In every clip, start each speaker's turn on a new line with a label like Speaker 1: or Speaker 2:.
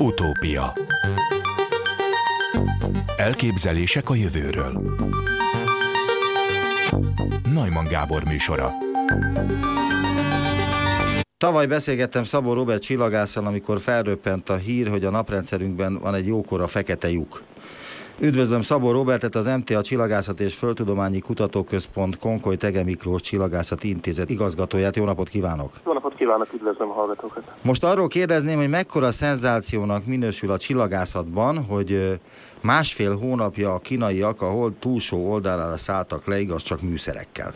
Speaker 1: Utópia Elképzelések a jövőről Najman Gábor műsora
Speaker 2: Tavaly beszélgettem Szabó Robert csillagásszal, amikor felröppent a hír, hogy a naprendszerünkben van egy jókora fekete lyuk. Üdvözlöm Szabó Robertet, az MTA Csillagászat és Földtudományi Kutatóközpont Konkoly Tege Miklós Csillagászati Intézet igazgatóját. Jó napot kívánok!
Speaker 3: Jó kívánok, üdvözlöm a hallgatókat!
Speaker 2: Most arról kérdezném, hogy mekkora szenzációnak minősül a csillagászatban, hogy másfél hónapja a kínaiak a hold túlsó oldalára szálltak le, igaz csak műszerekkel.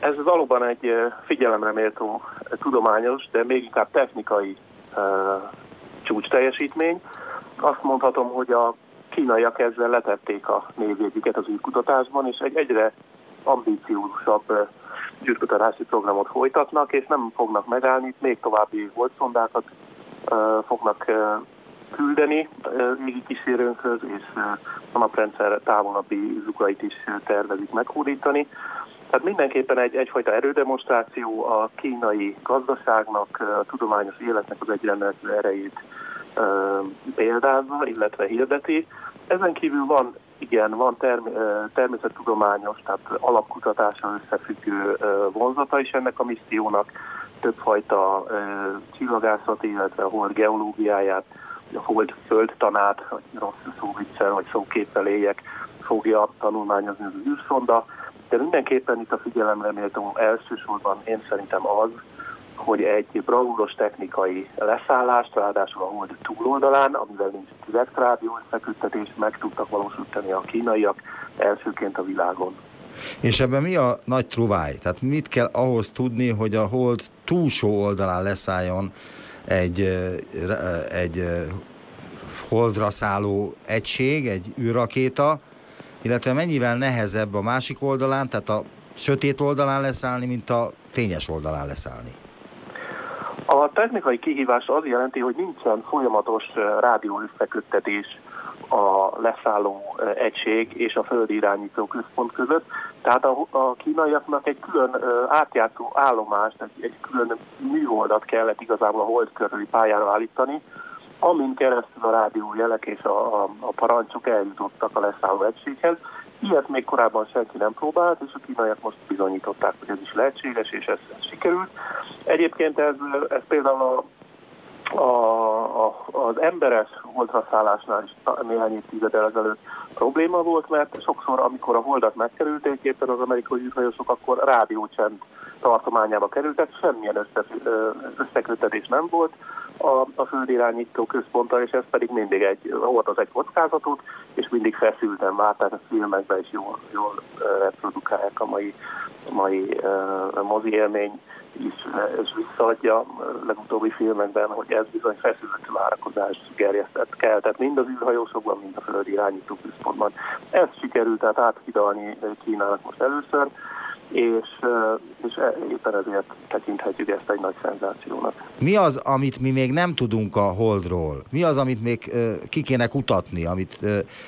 Speaker 3: Ez valóban egy figyelemre méltó tudományos, de még inkább technikai uh, csúcs teljesítmény. Azt mondhatom, hogy a kínaiak ezzel letették a névjegyüket az űrkutatásban, és egy egyre ambíciózusabb űrkutatási programot folytatnak, és nem fognak megállni, még további holdszondákat uh, fognak küldeni régi kísérőnkhöz, és a naprendszer távolabbi zugait is tervezik meghódítani. Tehát mindenképpen egy, egyfajta erődemonstráció a kínai gazdaságnak, a tudományos életnek az egyenletű erejét példázza, illetve hirdeti. Ezen kívül van, igen, van term, természettudományos, tehát alapkutatással összefüggő vonzata is ennek a missziónak, többfajta csillagászat, illetve a hold geológiáját, a hold földtanát, hogy rossz szóviccel vagy szóképpel éljek, fogja tanulmányozni az űrszonda, de mindenképpen itt a figyelemre méltó elsősorban én szerintem az, hogy egy bravúros technikai leszállást, ráadásul a hold túloldalán, amivel nincs direkt rádió összeköttetés, meg tudtak valósítani a kínaiak elsőként a világon.
Speaker 2: És ebben mi a nagy truváj? Tehát mit kell ahhoz tudni, hogy a hold túlsó oldalán leszálljon egy, egy holdra szálló egység, egy űrrakéta, illetve mennyivel nehezebb a másik oldalán, tehát a sötét oldalán leszállni, mint a fényes oldalán leszállni?
Speaker 3: A technikai kihívás az jelenti, hogy nincsen folyamatos rádió összeköttetés a leszálló egység és a földi irányító központ között. Tehát a, a kínaiaknak egy külön átjátszó állomást, egy, egy külön műholdat kellett igazából a hold körüli pályára állítani, amin keresztül a rádiójelek és a, a, a parancsok eljutottak a leszálló egységhez. Ilyet még korábban senki nem próbált, és a kínaiak most bizonyították, hogy ez is lehetséges, és ez, ez sikerült. Egyébként ez, ez például a, a, a, az emberes holdraszállásnál is néhány évtizeddel ezelőtt probléma volt, mert sokszor, amikor a holdat megkerülték éppen az amerikai űrhajósok, akkor rádiócsend tartományába kerültek, semmilyen összekötetés nem volt a, a földirányító központtal, és ez pedig mindig egy, az egy kockázatot, és mindig feszülten vált, tehát a filmekben is jól, jól reprodukálják a mai, mai uh, mozi élmény is, és visszaadja a legutóbbi filmekben, hogy ez bizony feszült várakozás gerjesztett kell, tehát mind az űrhajósokban, mind a földi irányító központban. Ez sikerült tehát áthidalni Kínának most először, és, és e, éppen ezért tekinthetjük ezt egy nagy szenzációnak.
Speaker 2: Mi az, amit mi még nem tudunk a Holdról? Mi az, amit még ki kéne kutatni, amit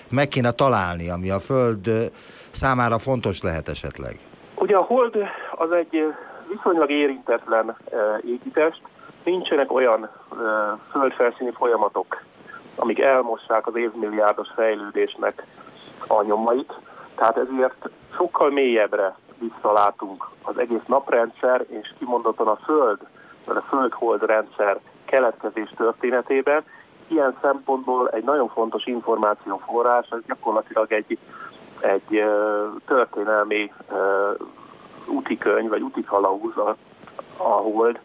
Speaker 2: meg kéne találni, ami a Föld számára fontos lehet esetleg?
Speaker 3: Ugye a Hold az egy viszonylag érintetlen égitest, nincsenek olyan földfelszíni folyamatok, amik elmossák az évmilliárdos fejlődésnek a nyomait, tehát ezért sokkal mélyebbre visszalátunk az egész naprendszer és kimondottan a Föld, vagy a Föld-hold rendszer keletkezés történetében. Ilyen szempontból egy nagyon fontos információforrás, ez gyakorlatilag egy, egy történelmi útikönyv, vagy útikalauz a, a hold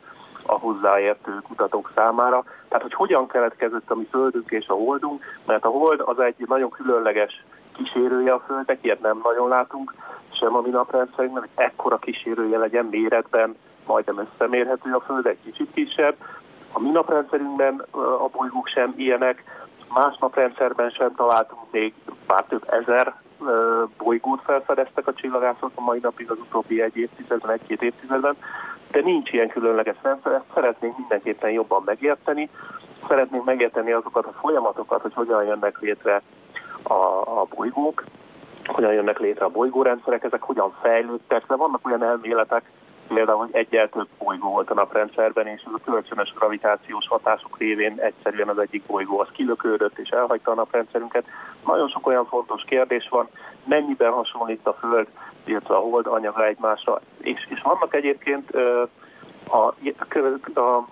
Speaker 3: a hozzáértő kutatók számára. Tehát, hogy hogyan keletkezett a mi Földünk és a Holdunk, mert a Hold az egy nagyon különleges kísérője a Földnek, ilyet nem nagyon látunk sem a mi naprendszerünkben, hogy ekkora kísérője legyen méretben, majdnem összemérhető a Föld, egy kicsit kisebb. A mi naprendszerünkben a bolygók sem ilyenek, más naprendszerben sem találtunk még pár több ezer bolygót felfedeztek a csillagászok a mai napig az utóbbi egy évtizedben, egy-két évtizedben, de nincs ilyen különleges rendszer, ezt szeretnénk mindenképpen jobban megérteni, szeretnénk megérteni azokat a folyamatokat, hogy hogyan jönnek létre a, a bolygók, hogyan jönnek létre a bolygórendszerek, ezek hogyan fejlődtek, de vannak olyan elméletek, például, hogy egyel több bolygó volt a naprendszerben, és ez a kölcsönös gravitációs hatások révén egyszerűen az egyik bolygó az kilökődött és elhagyta a naprendszerünket. Nagyon sok olyan fontos kérdés van, mennyiben hasonlít a Föld, illetve a Hold anyaga egymásra, és, és vannak egyébként a, a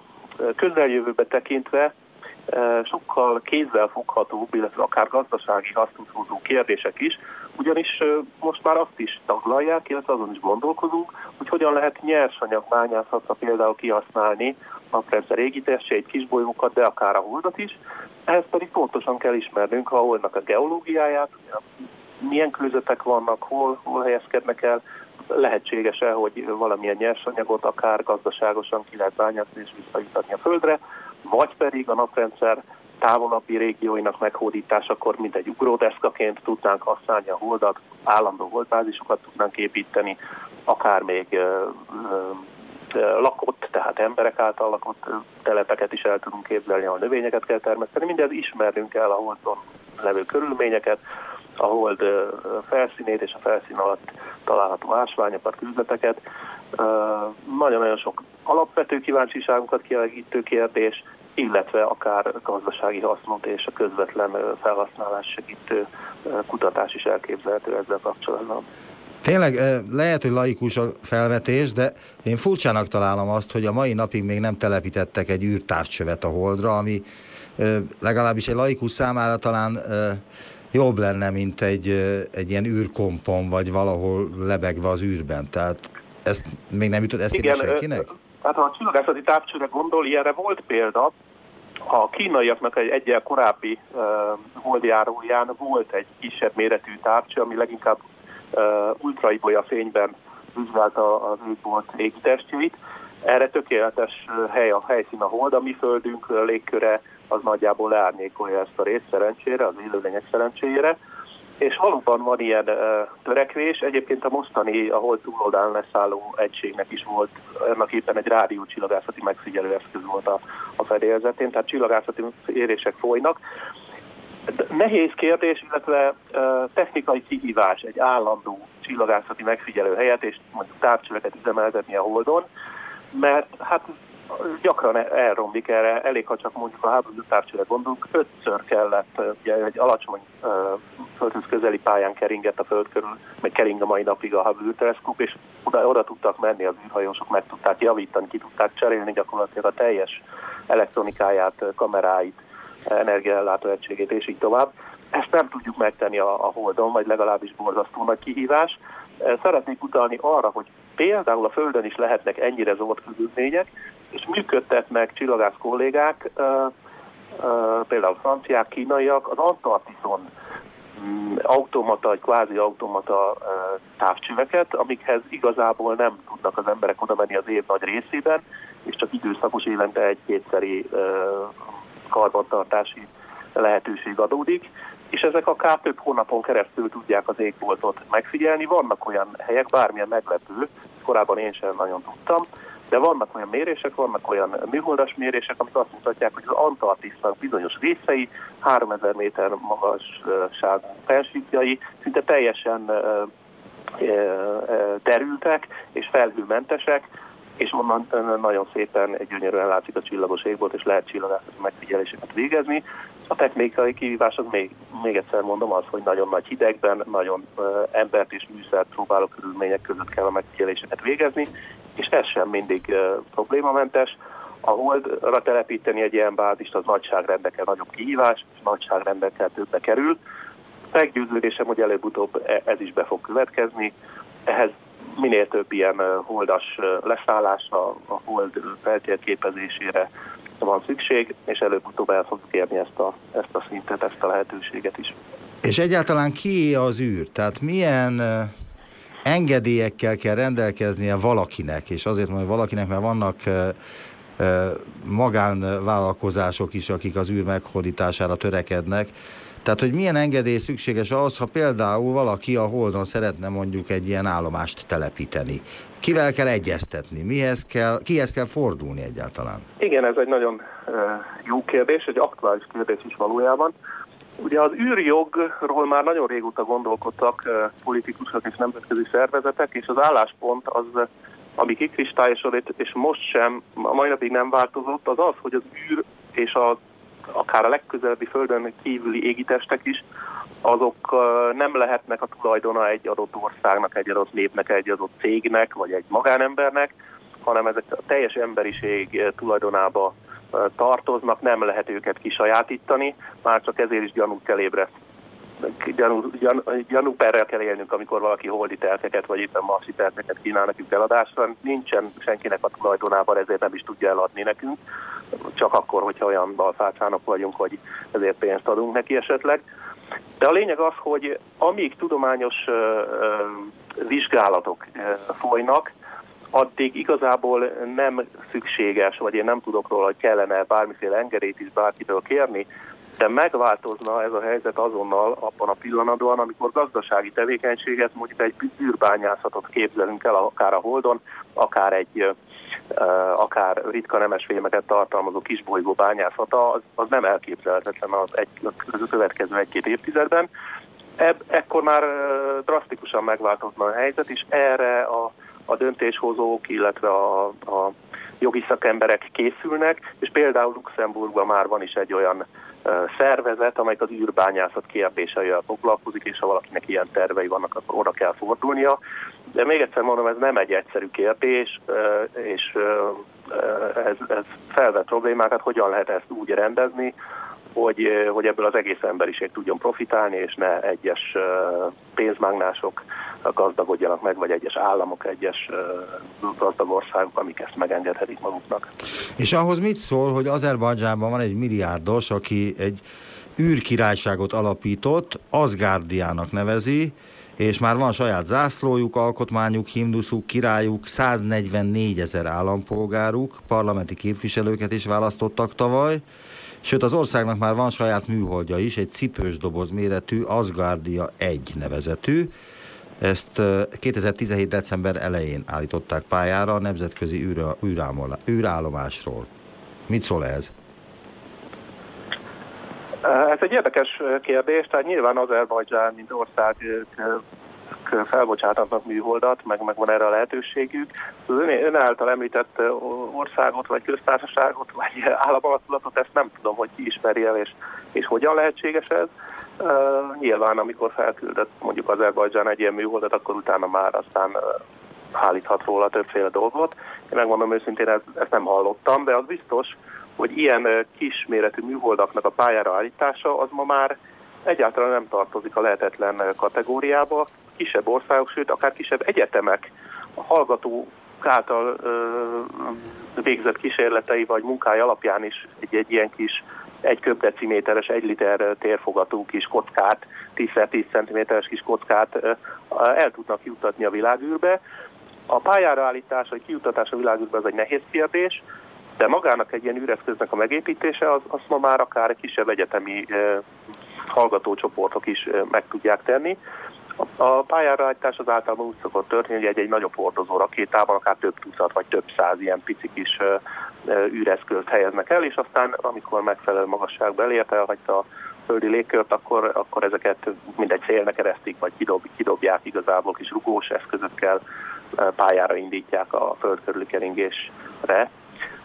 Speaker 3: közeljövőbe tekintve sokkal kézzelfoghatóbb, illetve akár gazdasági hasznot hozó kérdések is, ugyanis most már azt is taglalják, illetve azon is gondolkozunk, hogy hogyan lehet nyersanyag bányászatra például kihasználni naprendszer égitestjeit, kisbolygókat, de akár a holdat is. Ehhez pedig pontosan kell ismernünk a holdnak a geológiáját, milyen kőzetek vannak, hol, hol helyezkednek el, lehetséges-e, hogy valamilyen nyersanyagot akár gazdaságosan ki lehet bányászni és visszajutatni a Földre, vagy pedig a naprendszer távolabbi régióinak meghódításakor, mint egy ugródeszkaként tudnánk használni a holdat, állandó holdbázisokat tudnánk építeni, akár még ö, ö, lakott, tehát emberek által lakott telepeket is el tudunk képzelni, ahol növényeket kell termeszteni. Mindez ismernünk kell a holdon levő körülményeket, a hold felszínét és a felszín alatt található ásványokat, küzleteket. Nagyon-nagyon sok alapvető kíváncsiságunkat kielégítő kérdés, illetve akár gazdasági hasznot és a közvetlen felhasználás segítő kutatás is elképzelhető ezzel kapcsolatban.
Speaker 2: Tényleg lehet, hogy laikus a felvetés, de én furcsának találom azt, hogy a mai napig még nem telepítettek egy űrtávcsövet a Holdra, ami legalábbis egy laikus számára talán jobb lenne, mint egy, egy ilyen űrkompon, vagy valahol lebegve az űrben. Tehát ezt még nem jutott eszébe senkinek?
Speaker 3: Hát ha a csillagászati távcsőre gondol, ilyenre volt példa, a kínaiaknak egy egyel korábbi uh, holdjáróján volt egy kisebb méretű távcső, ami leginkább uh, ultraibolya fényben vizsgálta az égbolt égitestjeit. Erre tökéletes hely a helyszín a hold, a mi földünk légköre az nagyjából leárnyékolja ezt a részt szerencsére, az élőlények szerencsére. És valóban van ilyen uh, törekvés. Egyébként a mostani, a hold túloldán leszálló egységnek is volt, ennek éppen egy rádió csillagászati megfigyelő eszköz volt a, a fedélzetén, tehát csillagászati érések folynak. Nehéz kérdés, illetve technikai kihívás egy állandó csillagászati megfigyelő helyet, és mondjuk távcsöveket üzemeltetni a holdon, mert hát gyakran elromlik erre, elég, ha csak mondjuk a háború távcsőre gondolunk, ötször kellett, ugye egy alacsony földhöz közeli pályán keringett a föld körül, meg kering a mai napig a Hubble teleszkóp, és oda, oda tudtak menni az űrhajósok, meg tudták javítani, ki tudták cserélni gyakorlatilag a teljes elektronikáját, kameráit, energiaellátó egységét, és így tovább. Ezt nem tudjuk megtenni a, a Holdon, vagy legalábbis borzasztó nagy kihívás. Szeretnék utalni arra, hogy például a Földön is lehetnek ennyire zord körülmények, és működtetnek csillagász kollégák, például franciák, kínaiak, az Antarktiszon mm, automata, egy kvázi automata távcsöveket, amikhez igazából nem tudnak az emberek oda menni az év nagy részében, és csak időszakos évente egy-kétszeri karbantartási lehetőség adódik, és ezek akár több hónapon keresztül tudják az égboltot megfigyelni. Vannak olyan helyek, bármilyen meglepő, korábban én sem nagyon tudtam, de vannak olyan mérések, vannak olyan műholdas mérések, amik azt mutatják, hogy az Antarktisznak bizonyos részei, 3000 méter magasságú felsítjai szinte teljesen derültek és felhőmentesek, és onnan nagyon szépen gyönyörűen látszik a csillagos égbolt, és lehet csillagászati megfigyeléseket végezni. A technikai kihívás még, még egyszer mondom az, hogy nagyon nagy hidegben, nagyon embert és műszert próbáló körülmények között kell a megfigyeléseket végezni, és ez sem mindig problémamentes. A holdra telepíteni egy ilyen bázist az nagyságrendekkel nagyobb kihívás, és nagyságrendekkel többe kerül. Meggyőződésem, hogy előbb-utóbb e, ez is be fog következni. Ehhez minél több ilyen holdas leszállásra, a hold feltérképezésére van szükség, és előbb-utóbb el fogjuk érni ezt a, ezt a szintet, ezt a lehetőséget is.
Speaker 2: És egyáltalán ki az űr? Tehát milyen engedélyekkel kell rendelkeznie valakinek, és azért mondom, hogy valakinek, mert vannak magánvállalkozások is, akik az űr meghódítására törekednek, tehát, hogy milyen engedély szükséges az, ha például valaki a Holdon szeretne mondjuk egy ilyen állomást telepíteni. Kivel kell egyeztetni? Mihez kell, kihez kell fordulni egyáltalán?
Speaker 3: Igen, ez egy nagyon jó kérdés, egy aktuális kérdés is valójában. Ugye az űrjogról már nagyon régóta gondolkodtak politikusok és nemzetközi szervezetek, és az álláspont az ami kikristályosodik, és most sem, a mai napig nem változott, az az, hogy az űr és a, akár a legközelebbi földön kívüli égitestek is, azok nem lehetnek a tulajdona egy adott országnak, egy adott népnek, egy adott cégnek, vagy egy magánembernek, hanem ezek a teljes emberiség tulajdonába tartoznak, nem lehet őket kisajátítani, már csak ezért is gyanút kell ébreszteni gyanú, gyan, gyanúperrel kell élnünk, amikor valaki holdi telkeket, vagy éppen marsi telkeket kínál nekünk eladásra. Nincsen senkinek a tulajdonában, ezért nem is tudja eladni nekünk. Csak akkor, hogyha olyan balfácsának vagyunk, hogy ezért pénzt adunk neki esetleg. De a lényeg az, hogy amíg tudományos vizsgálatok folynak, addig igazából nem szükséges, vagy én nem tudok róla, hogy kellene bármiféle engedélyt is bárkitől kérni, de megváltozna ez a helyzet azonnal abban a pillanatban, amikor gazdasági tevékenységet, mondjuk egy űrbányászatot képzelünk el, akár a Holdon, akár egy akár ritka nemesfémeket tartalmazó kisbolygó bányászata, az, az nem elképzelhetetlen az, egy, az következő egy-két évtizedben. Ebb, ekkor már drasztikusan megváltozna a helyzet, és erre a, a döntéshozók, illetve a, a jogi szakemberek készülnek, és például Luxemburgban már van is egy olyan szervezet, amelyik az űrbányászat kérdéseivel foglalkozik, és ha valakinek ilyen tervei vannak, akkor oda kell fordulnia. De még egyszer mondom, ez nem egy egyszerű kérdés, és ez, ez felvet problémákat, hogyan lehet ezt úgy rendezni, hogy, hogy ebből az egész emberiség tudjon profitálni, és ne egyes pénzmágnások gazdagodjanak meg, vagy egyes államok, egyes gazdag országok, amik ezt megengedhetik maguknak.
Speaker 2: És ahhoz mit szól, hogy Azerbajdzsánban van egy milliárdos, aki egy űrkirályságot alapított, Asgardiának nevezi, és már van saját zászlójuk, alkotmányuk, himnuszuk, királyuk, 144 ezer állampolgáruk, parlamenti képviselőket is választottak tavaly, Sőt, az országnak már van saját műholdja is, egy cipős doboz méretű Asgardia 1 nevezetű. Ezt 2017. december elején állították pályára a nemzetközi űrállomásról. Mit szól ez?
Speaker 3: Ez egy érdekes kérdés, tehát nyilván Azerbajdzsán, mint ország felbocsátatnak műholdat, meg, meg van erre a lehetőségük. Az ön, ön által említett országot, vagy köztársaságot, vagy államalakulatot, ezt nem tudom, hogy ki ismeri el, és, és hogyan lehetséges ez. Uh, nyilván, amikor felküldött mondjuk Azerbajdzsán egy ilyen műholdat, akkor utána már aztán állíthat róla többféle dolgot. Én megmondom őszintén, ezt, nem hallottam, de az biztos, hogy ilyen kisméretű műholdaknak a pályára állítása, az ma már egyáltalán nem tartozik a lehetetlen kategóriába. Kisebb országok, sőt akár kisebb egyetemek a hallgató által ö, végzett kísérletei vagy munkája alapján is egy, egy ilyen kis egy köbdeciméteres, egy liter térfogatú kis kockát, 10x10 cm-es kis kockát el tudnak jutatni a világűrbe. A pályára állítás, vagy kijutatás a világűrbe az egy nehéz kérdés, de magának egy ilyen űreszköznek a megépítése, az, az ma már akár kisebb egyetemi hallgatócsoportok is meg tudják tenni. A pályára állítás az általában úgy szokott történni, hogy egy, egy nagyobb hordozó rakétában akár több tucat vagy több száz ilyen pici kis űreszközt helyeznek el, és aztán amikor megfelelő magasságba elért, elhagyta a földi légkört, akkor, akkor ezeket mindegy célnek eresztik, vagy kidob, kidobják igazából kis rugós eszközökkel, pályára indítják a föld körüli keringésre.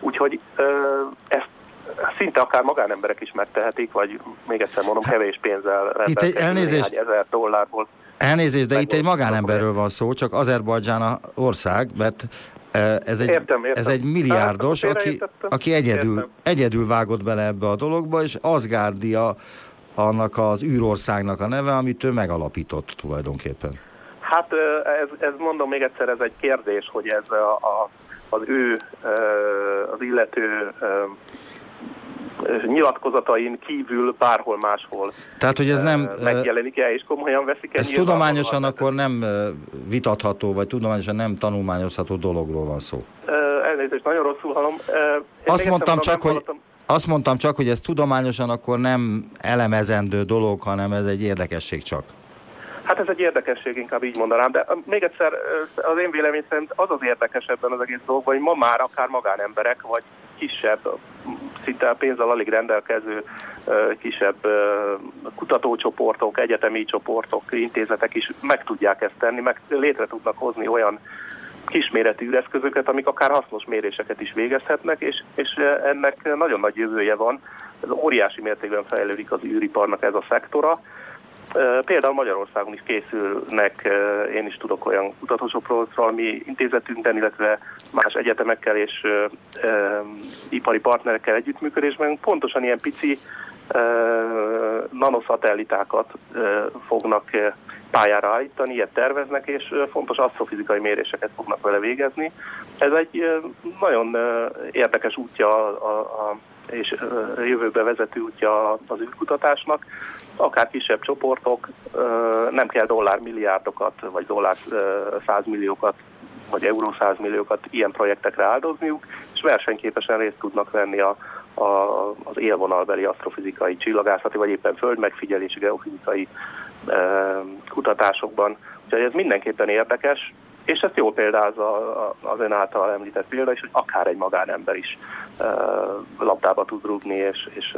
Speaker 3: Úgyhogy ezt szinte akár magánemberek is megtehetik, vagy még egyszer mondom, kevés pénzzel
Speaker 2: Itt egy elnézést,
Speaker 3: ezer dollárból.
Speaker 2: Elnézést, de itt egy magánemberről van szó, csak Azerbajdzsán a ország, mert e, ez egy,
Speaker 3: értem, értem.
Speaker 2: ez egy milliárdos, hát, aki, aki egyedül, egyedül vágott bele ebbe a dologba, és Asgardia annak az űrországnak a neve, amit ő megalapított tulajdonképpen.
Speaker 3: Hát ez, ez mondom még egyszer, ez egy kérdés, hogy ez a, a, az ő, az illető nyilatkozatain kívül bárhol máshol
Speaker 2: Tehát, hogy ez nem
Speaker 3: megjelenik-e, és komolyan veszik-e.
Speaker 2: Ez tudományosan akkor nem vitatható, vagy tudományosan nem tanulmányozható dologról van szó.
Speaker 3: Elnézést, nagyon rosszul hallom.
Speaker 2: Azt mondtam csak, hogy azt mondtam csak, hogy ez tudományosan akkor nem elemezendő dolog, hanem ez egy érdekesség csak.
Speaker 3: Hát ez egy érdekesség, inkább így mondanám, de még egyszer az én vélemény szerint az az érdekes ebben az egész dolgban, hogy ma már akár magánemberek, vagy kisebb, szinte pénzzel alig rendelkező kisebb kutatócsoportok, egyetemi csoportok, intézetek is meg tudják ezt tenni, meg létre tudnak hozni olyan kisméretű űreszközöket, amik akár hasznos méréseket is végezhetnek, és, és ennek nagyon nagy jövője van. Ez óriási mértékben fejlődik az űriparnak ez a szektora. Például Magyarországon is készülnek, én is tudok olyan kutatócsoportról, mi intézetünkben, illetve más egyetemekkel és ipari partnerekkel együttműködésben pontosan ilyen pici nanoszatellitákat fognak pályára állítani, ilyet terveznek, és fontos asztrofizikai méréseket fognak vele végezni. Ez egy nagyon érdekes útja a, a, és jövőbe vezető útja az űrkutatásnak. Akár kisebb csoportok, nem kell dollármilliárdokat, vagy dollár százmilliókat, vagy euró százmilliókat ilyen projektekre áldozniuk, és versenyképesen részt tudnak venni a, a, az élvonalbeli asztrofizikai, csillagászati, vagy éppen földmegfigyelési, geofizikai kutatásokban. Úgyhogy ez mindenképpen érdekes, és ezt jól példázza az ön által említett példa is, hogy akár egy magánember is labdába tud rúgni, és, és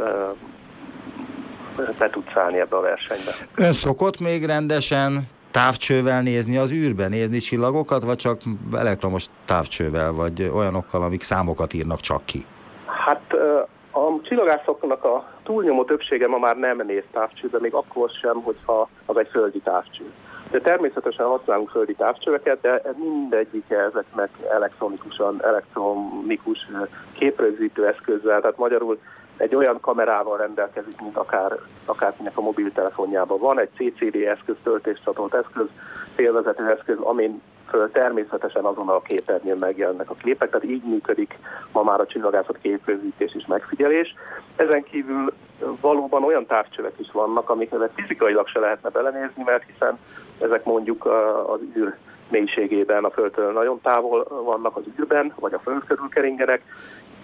Speaker 3: be tud szállni ebbe a versenybe.
Speaker 2: Ön szokott még rendesen távcsővel nézni az űrbe, nézni csillagokat, vagy csak elektromos távcsővel, vagy olyanokkal, amik számokat írnak csak ki?
Speaker 3: Hát a csillagászoknak a túlnyomó többsége ma már nem néz távcsőbe, még akkor sem, hogyha az egy földi távcső. De természetesen használunk földi távcsöveket, de mindegyik ezeknek elektronikusan, elektronikus képrögzítő eszközzel, tehát magyarul egy olyan kamerával rendelkezik, mint akár, akárkinek a mobiltelefonjában van, egy CCD eszköz, töltéscsatolt eszköz, félvezető eszköz, amin föl természetesen azon a képernyőn megjelennek a képek, tehát így működik ma már a csillagászat képrögzítés és megfigyelés. Ezen kívül valóban olyan távcsövek is vannak, amiket fizikailag se lehetne belenézni, mert hiszen ezek mondjuk az űr mélységében a Földtől nagyon távol vannak az űrben, vagy a Föld körül keringenek.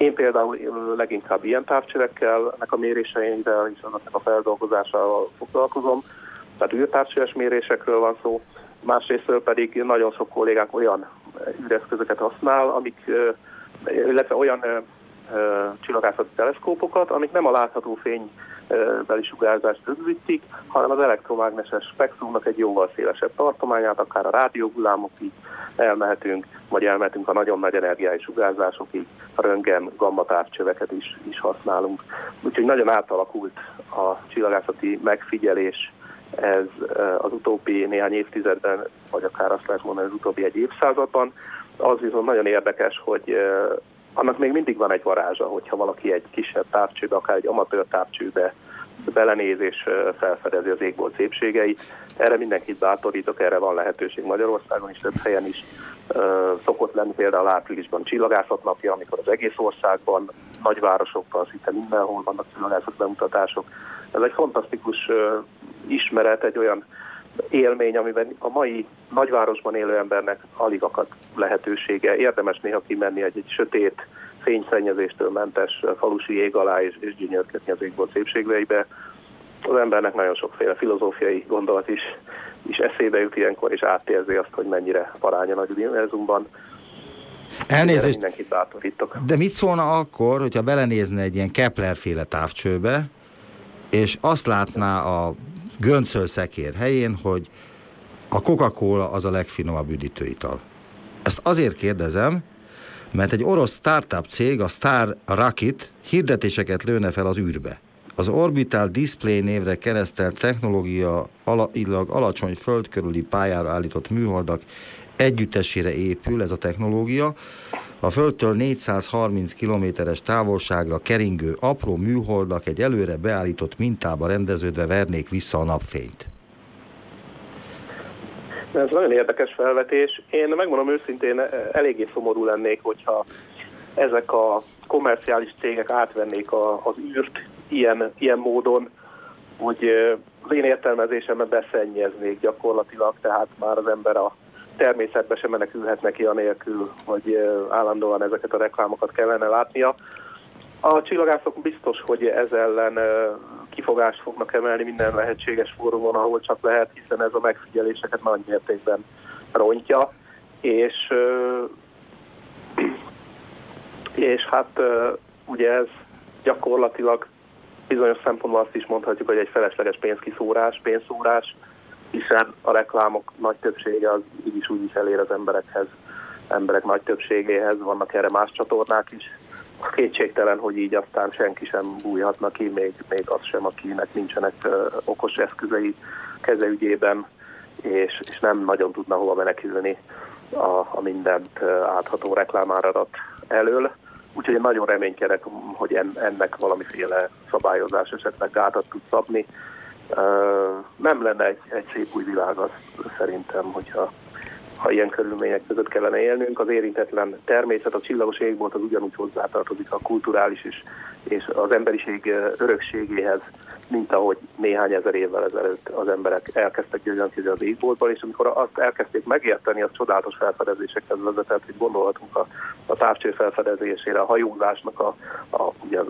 Speaker 3: Én például leginkább ilyen távcsövekkel, ennek a méréseivel és annak a feldolgozásával foglalkozom, tehát űrtávcsöves mérésekről van szó, másrésztől pedig nagyon sok kollégánk olyan űreszközöket használ, amik, illetve olyan csillagászati teleszkópokat, amik nem a látható fénybeli sugárzást rögzítik, hanem az elektromágneses spektrumnak egy jóval szélesebb tartományát, akár a rádióhullámokig elmehetünk, vagy elmehetünk a nagyon nagy energiái sugárzásokig, röntgen, gamma távcsöveket is, is használunk. Úgyhogy nagyon átalakult a csillagászati megfigyelés ez az utóbbi néhány évtizedben, vagy akár azt lehet mondani, az utóbbi egy évszázadban. Az viszont nagyon érdekes, hogy annak még mindig van egy varázsa, hogyha valaki egy kisebb távcsőbe, akár egy amatőr távcsőbe belenéz és felfedezi az égbolt szépségei. Erre mindenkit bátorítok, erre van lehetőség Magyarországon is, több helyen is. Szokott lenni például áprilisban csillagászat napja, amikor az egész országban, nagyvárosokban, szinte mindenhol vannak csillagászat bemutatások. Ez egy fantasztikus ismeret, egy olyan élmény, amiben a mai nagyvárosban élő embernek alig akad lehetősége. Érdemes néha kimenni egy, egy sötét, fényszennyezéstől mentes falusi ég alá és, és gyönyörködni az égból szépségveibe. Az embernek nagyon sokféle filozófiai gondolat is, is eszébe jut ilyenkor, és átérzi azt, hogy mennyire paránya nagy univerzumban.
Speaker 2: Elnézést,
Speaker 3: mindenkit bátorítok.
Speaker 2: De mit szólna akkor, hogyha belenézne egy ilyen Kepler-féle távcsőbe, és azt látná a göncölszekér helyén, hogy a Coca-Cola az a legfinomabb üdítőital. Ezt azért kérdezem, mert egy orosz startup cég, a Star Rocket hirdetéseket lőne fel az űrbe. Az Orbital Display névre keresztelt technológia alailag alacsony föld körüli pályára állított műholdak együttesére épül ez a technológia. A Földtől 430 kilométeres távolságra keringő apró műholdak egy előre beállított mintába rendeződve vernék vissza a napfényt.
Speaker 3: Ez nagyon érdekes felvetés. Én megmondom őszintén, eléggé szomorú lennék, hogyha ezek a komerciális cégek átvennék a, az űrt ilyen, ilyen módon, hogy az én értelmezésemben beszennyeznék gyakorlatilag, tehát már az ember a természetbe sem menekülhet neki anélkül, hogy állandóan ezeket a reklámokat kellene látnia. A csillagászok biztos, hogy ez ellen kifogást fognak emelni minden lehetséges fórumon, ahol csak lehet, hiszen ez a megfigyeléseket nagy mértékben rontja, és, és hát ugye ez gyakorlatilag bizonyos szempontból azt is mondhatjuk, hogy egy felesleges pénzkiszórás, pénzszórás, hiszen a reklámok nagy többsége az így is úgy is elér az emberekhez emberek nagy többségéhez, vannak erre más csatornák is. Kétségtelen, hogy így aztán senki sem bújhatna ki, még, még az sem, akinek nincsenek okos eszközei kezeügyében, és, és nem nagyon tudna hova menekülni a, a mindent átható reklámáradat elől. Úgyhogy én nagyon reménykedek, hogy ennek valamiféle szabályozás esetleg gátat tud szabni. Nem lenne egy, egy szép új világ az szerintem, hogyha ha ilyen körülmények között kellene élnünk. Az érintetlen természet, a csillagos égbolt az ugyanúgy hozzátartozik a kulturális és, és az emberiség örökségéhez, mint ahogy néhány ezer évvel ezelőtt az emberek elkezdtek gyönyörűzni az égboltban, és amikor azt elkezdték megérteni, az csodálatos felfedezésekhez vezetett, hogy gondolhatunk a, a távcső felfedezésére, a hajózásnak a, a,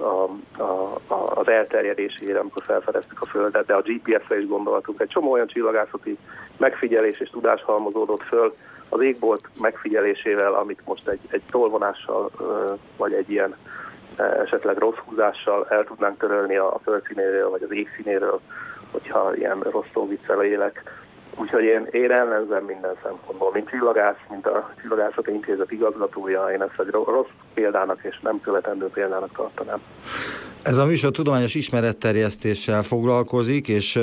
Speaker 3: a, a, a, az elterjedésére, amikor felfedeztük a Földet, de a GPS-re is gondolhatunk. Egy csomó olyan csillagászati megfigyelés és tudás halmozódott föl az égbolt megfigyelésével, amit most egy, egy tolvonással vagy egy ilyen esetleg rossz húzással el tudnánk törölni a földszínéről vagy az égszínéről, hogyha ilyen rossz szóviccel élek. Úgyhogy én, én ellenzem minden szempontból, mint csillagász, mint a Csillagászati Intézet igazgatója, én ezt egy rossz példának és nem követendő példának tartanám.
Speaker 2: Ez a műsor tudományos ismeretterjesztéssel foglalkozik, és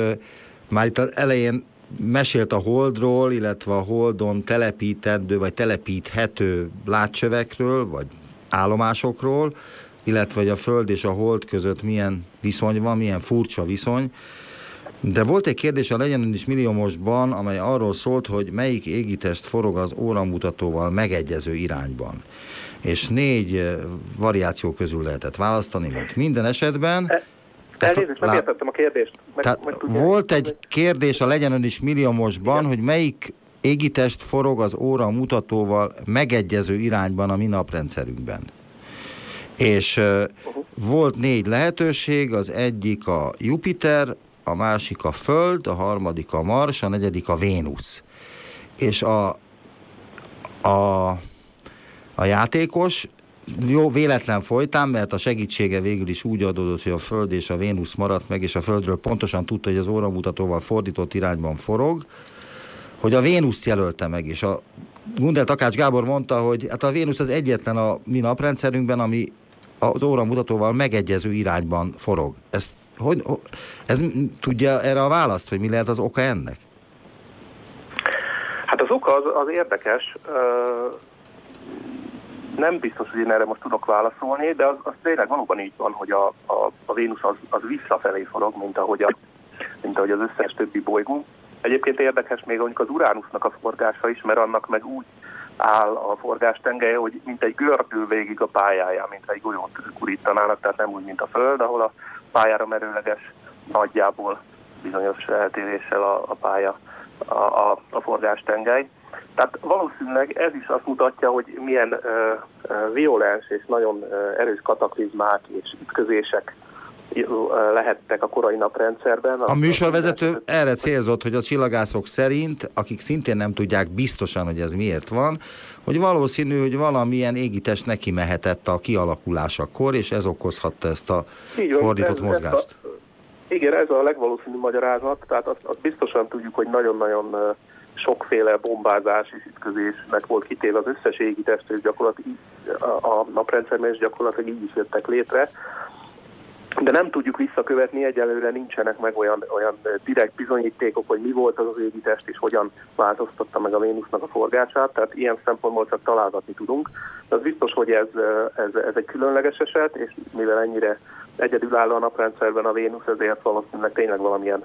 Speaker 2: már itt az elején mesélt a Holdról, illetve a Holdon telepítendő vagy telepíthető látcsövekről, vagy állomásokról, illetve hogy a Föld és a Hold között milyen viszony van, milyen furcsa viszony. De volt egy kérdés a Legyen is milliómosban, amely arról szólt, hogy melyik égitest forog az óramutatóval megegyező irányban. És négy eh, variáció közül lehetett választani, mint minden esetben. E-
Speaker 3: Elnézést, nem értettem a kérdést.
Speaker 2: Meg, Tehát meg volt egy kérdés a Legyen Ön is milliómosban, Igen. hogy melyik égitest forog az óra mutatóval megegyező irányban a mi naprendszerünkben. És uh-huh. volt négy lehetőség, az egyik a Jupiter, a másik a Föld, a harmadik a Mars, a negyedik a Vénusz. És a, a, a játékos jó véletlen folytán, mert a segítsége végül is úgy adódott, hogy a Föld és a Vénusz maradt meg, és a Földről pontosan tudta, hogy az óramutatóval fordított irányban forog, hogy a Vénusz jelölte meg, és a Gundel Takács Gábor mondta, hogy hát a Vénusz az egyetlen a mi naprendszerünkben, ami az óramutatóval megegyező irányban forog. Ez, hogy, ez tudja erre a választ, hogy mi lehet az oka ennek?
Speaker 3: Hát az oka az, az érdekes. Nem biztos, hogy én erre most tudok válaszolni, de az, az tényleg valóban így van, hogy a, a, a Vénusz az, az visszafelé forog, mint ahogy, a, mint ahogy az összes többi bolygó. Egyébként érdekes még mondjuk az Uránusznak a forgása is, mert annak meg úgy áll a forgás tengelye, hogy mint egy gördül végig a pályáján, mint egy golyót kurítanának, tehát nem úgy, mint a Föld, ahol a pályára merőleges nagyjából bizonyos eltéréssel a, a pálya, a, a, a forgás tengely. Tehát valószínűleg ez is azt mutatja, hogy milyen ö, violens és nagyon ö, erős kataklizmák és ütközések lehettek a korai naprendszerben.
Speaker 2: A műsorvezető erre célzott, hogy a csillagászok szerint, akik szintén nem tudják biztosan, hogy ez miért van, hogy valószínű, hogy valamilyen égitest neki mehetett a kialakulásakor, és ez okozhatta ezt a Így fordított ez, mozgást. Ez a,
Speaker 3: igen, ez a legvalószínűbb magyarázat, tehát azt, azt biztosan tudjuk, hogy nagyon-nagyon sokféle bombázás és ütközésnek volt kitéve az összes égitest, és gyakorlatilag a, a naprendszerben is gyakorlatilag így is jöttek létre de nem tudjuk visszakövetni, egyelőre nincsenek meg olyan, olyan direkt bizonyítékok, hogy mi volt az az égitest, és hogyan változtatta meg a Vénusznak a forgását, tehát ilyen szempontból csak találgatni tudunk. De az biztos, hogy ez, ez, ez egy különleges eset, és mivel ennyire egyedülálló a naprendszerben a Vénusz, ezért valószínűleg tényleg valamilyen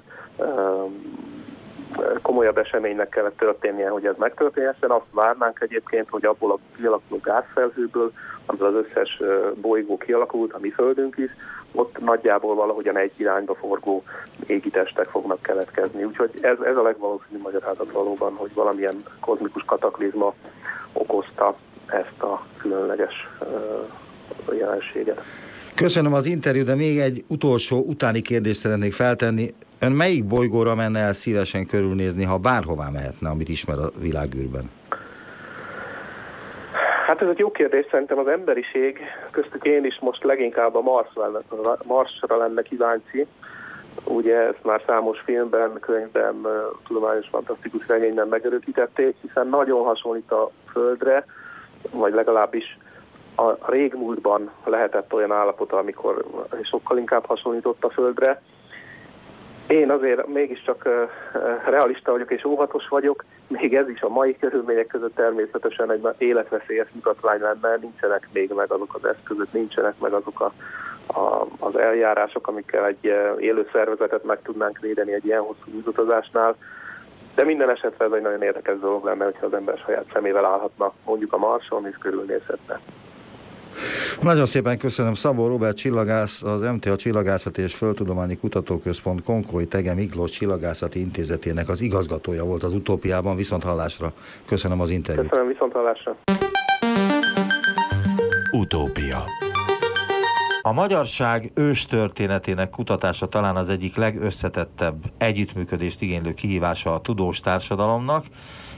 Speaker 3: komolyabb eseménynek kellett történnie, hogy ez megtörténhessen. Azt várnánk egyébként, hogy abból a kialakuló gázfelhőből, amiből az összes bolygó kialakult, a mi Földünk is, ott nagyjából valahogyan egy irányba forgó égitestek fognak keletkezni. Úgyhogy ez, ez a legvalószínűbb magyarázat valóban, hogy valamilyen kozmikus kataklizma okozta ezt a különleges jelenséget.
Speaker 2: Köszönöm az interjú, de még egy utolsó utáni kérdést szeretnék feltenni. Ön melyik bolygóra menne el szívesen körülnézni, ha bárhová mehetne, amit ismer a világűrben?
Speaker 3: Hát ez egy jó kérdés, szerintem az emberiség, köztük én is most leginkább a Marsra lenne, Marsra lenne kíváncsi. Ugye ezt már számos filmben, könyvben, tudományos fantasztikus regényben megörökítették, hiszen nagyon hasonlít a Földre, vagy legalábbis a régmúltban lehetett olyan állapota, amikor sokkal inkább hasonlított a Földre. Én azért mégiscsak realista vagyok és óvatos vagyok, még ez is a mai körülmények között természetesen egy életveszélyes mutatvány lenne, nincsenek még meg azok az eszközök, nincsenek meg azok a, a, az eljárások, amikkel egy élő szervezetet meg tudnánk védeni egy ilyen hosszú utazásnál. De minden esetre ez egy nagyon érdekes dolog lenne, hogyha az ember saját szemével állhatna mondjuk a Marson és körülnézhetne.
Speaker 2: Nagyon szépen köszönöm Szabó Robert Csillagász, az MTA Csillagászati és Földtudományi Kutatóközpont Konkói Tege Miklós Csillagászati Intézetének az igazgatója volt az utópiában. Viszont hallásra. Köszönöm az interjút.
Speaker 3: Köszönöm, viszont hallásra.
Speaker 1: Utópia
Speaker 2: a magyarság őstörténetének kutatása talán az egyik legösszetettebb együttműködést igénylő kihívása a tudós társadalomnak,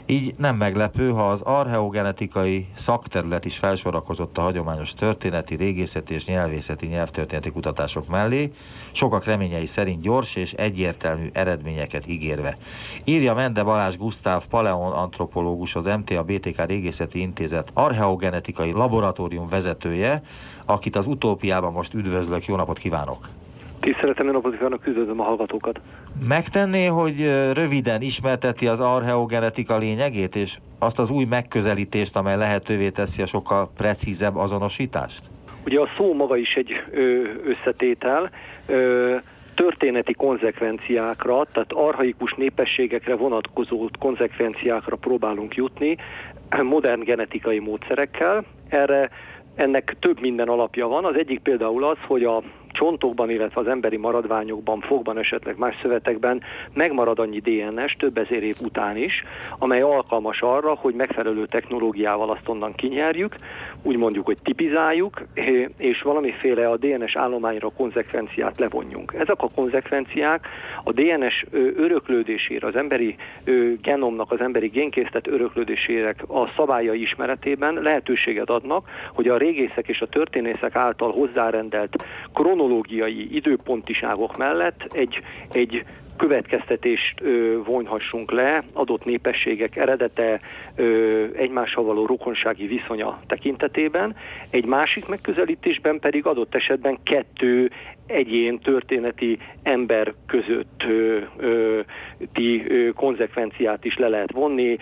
Speaker 2: így nem meglepő, ha az archeogenetikai szakterület is felsorakozott a hagyományos történeti, régészeti és nyelvészeti nyelvtörténeti kutatások mellé, sokak reményei szerint gyors és egyértelmű eredményeket ígérve. Írja Mende Balázs Gusztáv Paleon antropológus, az MTA BTK Régészeti Intézet archeogenetikai laboratórium vezetője, akit az utópiában most üdvözlök. Jó napot kívánok!
Speaker 4: Tiszteletem, jó napot kívánok, üdvözlöm a hallgatókat.
Speaker 2: Megtenné, hogy röviden ismerteti az archeogenetika lényegét, és azt az új megközelítést, amely lehetővé teszi a sokkal precízebb azonosítást?
Speaker 4: Ugye a szó maga is egy összetétel, történeti konzekvenciákra, tehát arhaikus népességekre vonatkozó konzekvenciákra próbálunk jutni modern genetikai módszerekkel. Erre ennek több minden alapja van. Az egyik például az, hogy a csontokban, illetve az emberi maradványokban, fogban, esetleg más szövetekben megmarad annyi DNS több ezer év után is, amely alkalmas arra, hogy megfelelő technológiával azt onnan kinyerjük, úgy mondjuk, hogy tipizáljuk, és valamiféle a DNS állományra konzekvenciát levonjunk. Ezek a konzekvenciák a DNS öröklődésére, az emberi genomnak, az emberi génkészlet öröklődésére a szabályai ismeretében lehetőséget adnak, hogy a régészek és a történészek által hozzárendelt kronológiai kronológiai időpontiságok mellett egy, egy következtetést ö, vonhassunk le adott népességek eredete ö, egymással való rokonsági viszonya tekintetében. Egy másik megközelítésben pedig adott esetben kettő egyén történeti ember között ö, ö, ti ö, konzekvenciát is le lehet vonni,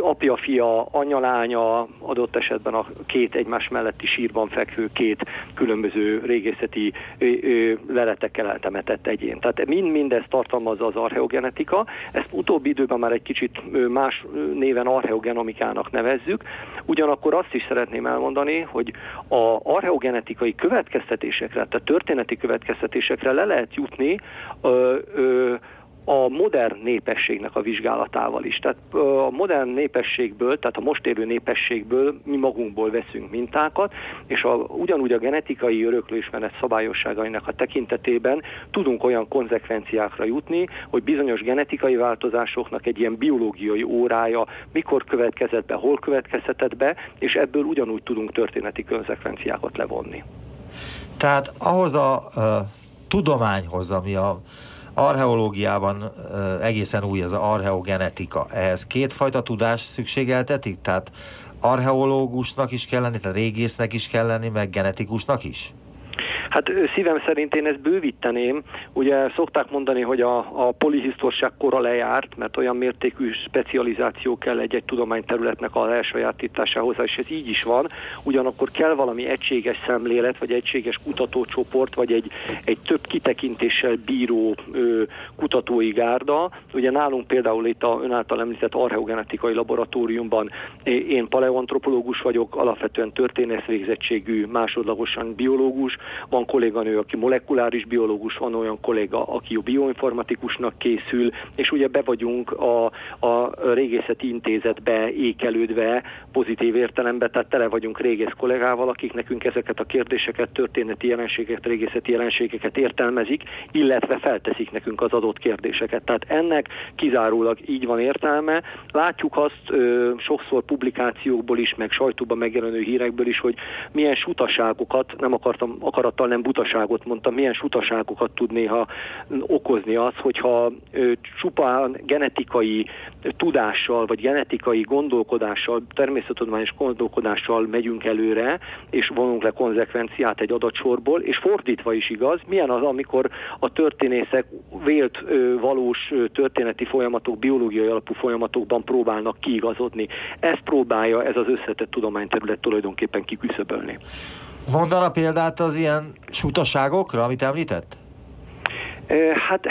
Speaker 4: apja, fia, anya, lánya, adott esetben a két egymás melletti sírban fekvő két különböző régészeti leletekkel eltemetett egyén. Tehát mind mindezt tartalmazza az archeogenetika, ezt utóbbi időben már egy kicsit más néven archeogenomikának nevezzük, ugyanakkor azt is szeretném elmondani, hogy a archeogenetikai következtetésekre, tehát történeti következtetésekre le lehet jutni ö, ö, a modern népességnek a vizsgálatával is. Tehát a modern népességből, tehát a most élő népességből mi magunkból veszünk mintákat, és a, ugyanúgy a genetikai öröklésmenet szabályosságainak a tekintetében tudunk olyan konzekvenciákra jutni, hogy bizonyos genetikai változásoknak egy ilyen biológiai órája mikor következett be, hol következhetett be, és ebből ugyanúgy tudunk történeti konzekvenciákat levonni.
Speaker 2: Tehát ahhoz a uh, tudományhoz, ami a archeológiában egészen új az archeogenetika. Ehhez kétfajta tudás szükségeltetik? Tehát archeológusnak is kell lenni, tehát régésznek is kell lenni, meg genetikusnak is?
Speaker 4: Hát szívem szerint én ezt bővíteném. Ugye szokták mondani, hogy a, a polihisztorság kora lejárt, mert olyan mértékű specializáció kell egy-egy tudományterületnek a elsajátításához, és ez így is van. Ugyanakkor kell valami egységes szemlélet, vagy egységes kutatócsoport, vagy egy, egy több kitekintéssel bíró ö, kutatói gárda. Ugye nálunk például itt a ön által említett archeogenetikai laboratóriumban én paleoantropológus vagyok, alapvetően történész végzettségű, másodlagosan biológus, van kolléganő, aki molekuláris biológus, van olyan kolléga, aki bioinformatikusnak készül, és ugye be vagyunk a, a régészeti intézetbe ékelődve pozitív értelemben, tehát tele vagyunk régész kollégával, akik nekünk ezeket a kérdéseket, történeti jelenségeket, régészeti jelenségeket értelmezik, illetve felteszik nekünk az adott kérdéseket. Tehát ennek kizárólag így van értelme. Látjuk azt ö, sokszor publikációkból is, meg sajtóban megjelenő hírekből is, hogy milyen sutaságokat nem akartam, akarattal nem butaságot mondtam, milyen sutaságokat tud néha okozni az, hogyha csupán genetikai tudással, vagy genetikai gondolkodással, természettudományos gondolkodással megyünk előre, és vonunk le konzekvenciát egy adatsorból, és fordítva is igaz, milyen az, amikor a történészek vélt valós történeti folyamatok, biológiai alapú folyamatokban próbálnak kiigazodni. Ezt próbálja ez az összetett tudományterület tulajdonképpen kiküszöbölni.
Speaker 5: Mondana példát az ilyen sutaságokra, amit említett?
Speaker 4: Hát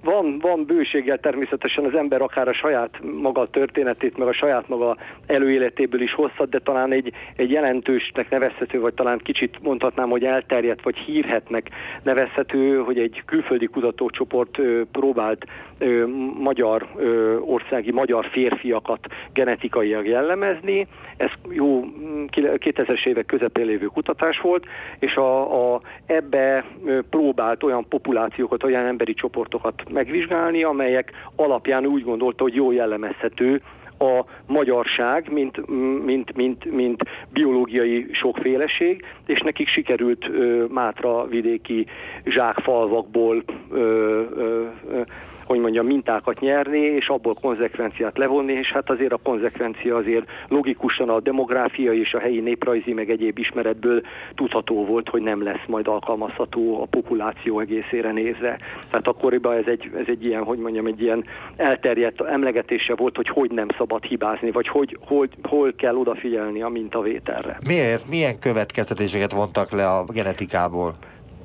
Speaker 4: van, van bőséggel természetesen az ember akár a saját maga történetét, meg a saját maga előéletéből is hozhat, de talán egy, egy jelentősnek nevezhető, vagy talán kicsit mondhatnám, hogy elterjedt, vagy hírhetnek nevezhető, hogy egy külföldi kutatócsoport próbált magyar országi magyar férfiakat genetikailag jellemezni. Ez jó 2000-es évek közepén lévő kutatás volt, és a, a, ebbe próbált olyan populációkat, olyan emberi csoportokat megvizsgálni, amelyek alapján úgy gondolta, hogy jól jellemezhető a magyarság, mint, mint, mint, mint biológiai sokféleség, és nekik sikerült ö, Mátra vidéki zsákfalvakból ö, ö, ö, hogy mondjam, mintákat nyerni, és abból konzekvenciát levonni, és hát azért a konzekvencia azért logikusan a demográfia és a helyi néprajzi, meg egyéb ismeretből tudható volt, hogy nem lesz majd alkalmazható a populáció egészére nézve. Tehát akkoriban ez egy, ez egy ilyen, hogy mondjam, egy ilyen elterjedt emlegetése volt, hogy hogy nem szabad hibázni, vagy hogy hol, hol kell odafigyelni a mintavételre.
Speaker 5: Miért? Milyen következtetéseket vontak le a genetikából?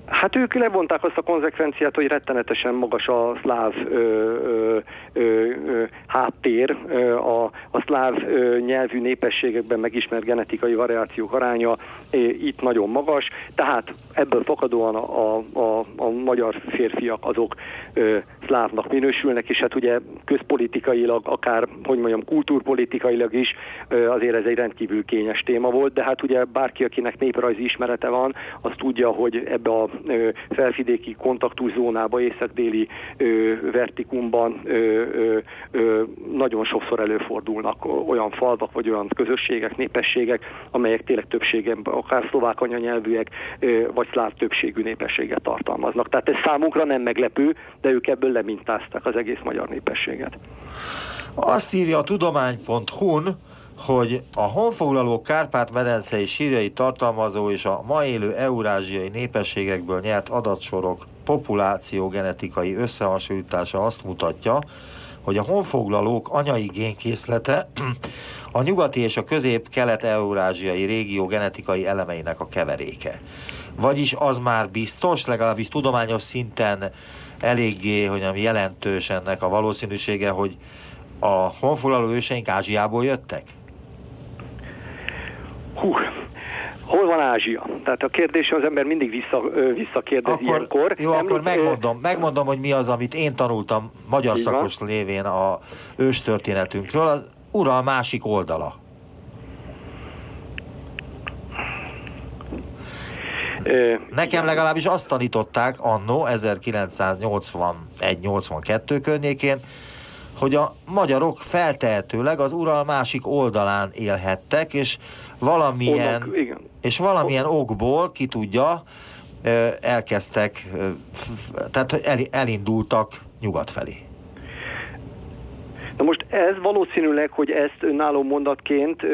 Speaker 4: Hát ők levonták azt a konzekvenciát, hogy rettenetesen magas a szláv ö, ö, ö, ö, háttér, ö, a, a szláv ö, nyelvű népességekben megismert genetikai variációk aránya ö, itt nagyon magas, tehát ebből fakadóan a, a, a, a magyar férfiak azok ö, szlávnak minősülnek, és hát ugye közpolitikailag, akár, hogy mondjam, kultúrpolitikailag is ö, azért ez egy rendkívül kényes téma volt, de hát ugye bárki, akinek néprajzi ismerete van, az tudja, hogy ebbe a felvidéki kontaktuszónába, észak-déli vertikumban nagyon sokszor előfordulnak olyan falvak, vagy olyan közösségek, népességek, amelyek tényleg többségében akár szlovák anyanyelvűek, vagy szláv többségű népességet tartalmaznak. Tehát ez számunkra nem meglepő, de ők ebből lemintázták az egész magyar népességet.
Speaker 5: Azt írja a tudomány.hu-n, hogy a honfoglaló Kárpát-medencei sírjai tartalmazó és a ma élő eurázsiai népességekből nyert adatsorok populáció genetikai összehasonlítása azt mutatja, hogy a honfoglalók anyai génkészlete a nyugati és a közép-kelet-eurázsiai régió genetikai elemeinek a keveréke. Vagyis az már biztos, legalábbis tudományos szinten eléggé, hogy nem jelentős ennek a valószínűsége, hogy a honfoglaló őseink Ázsiából jöttek?
Speaker 4: Hú, hol van Ázsia? Tehát a kérdés az ember mindig vissza, visszakérdez akkor, ilyenkor.
Speaker 5: Jó, Említ, akkor megmondom, megmondom, hogy mi az, amit én tanultam magyar szakos van. lévén a őstörténetünkről, az ura másik oldala. Nekem legalábbis azt tanították annó 1981-82 környékén, hogy a magyarok feltehetőleg az ural másik oldalán élhettek, és valamilyen, Onnak, igen. és valamilyen okból, ki tudja, elkezdtek, tehát elindultak nyugat felé.
Speaker 4: Na most ez valószínűleg, hogy ezt önálló mondatként ö,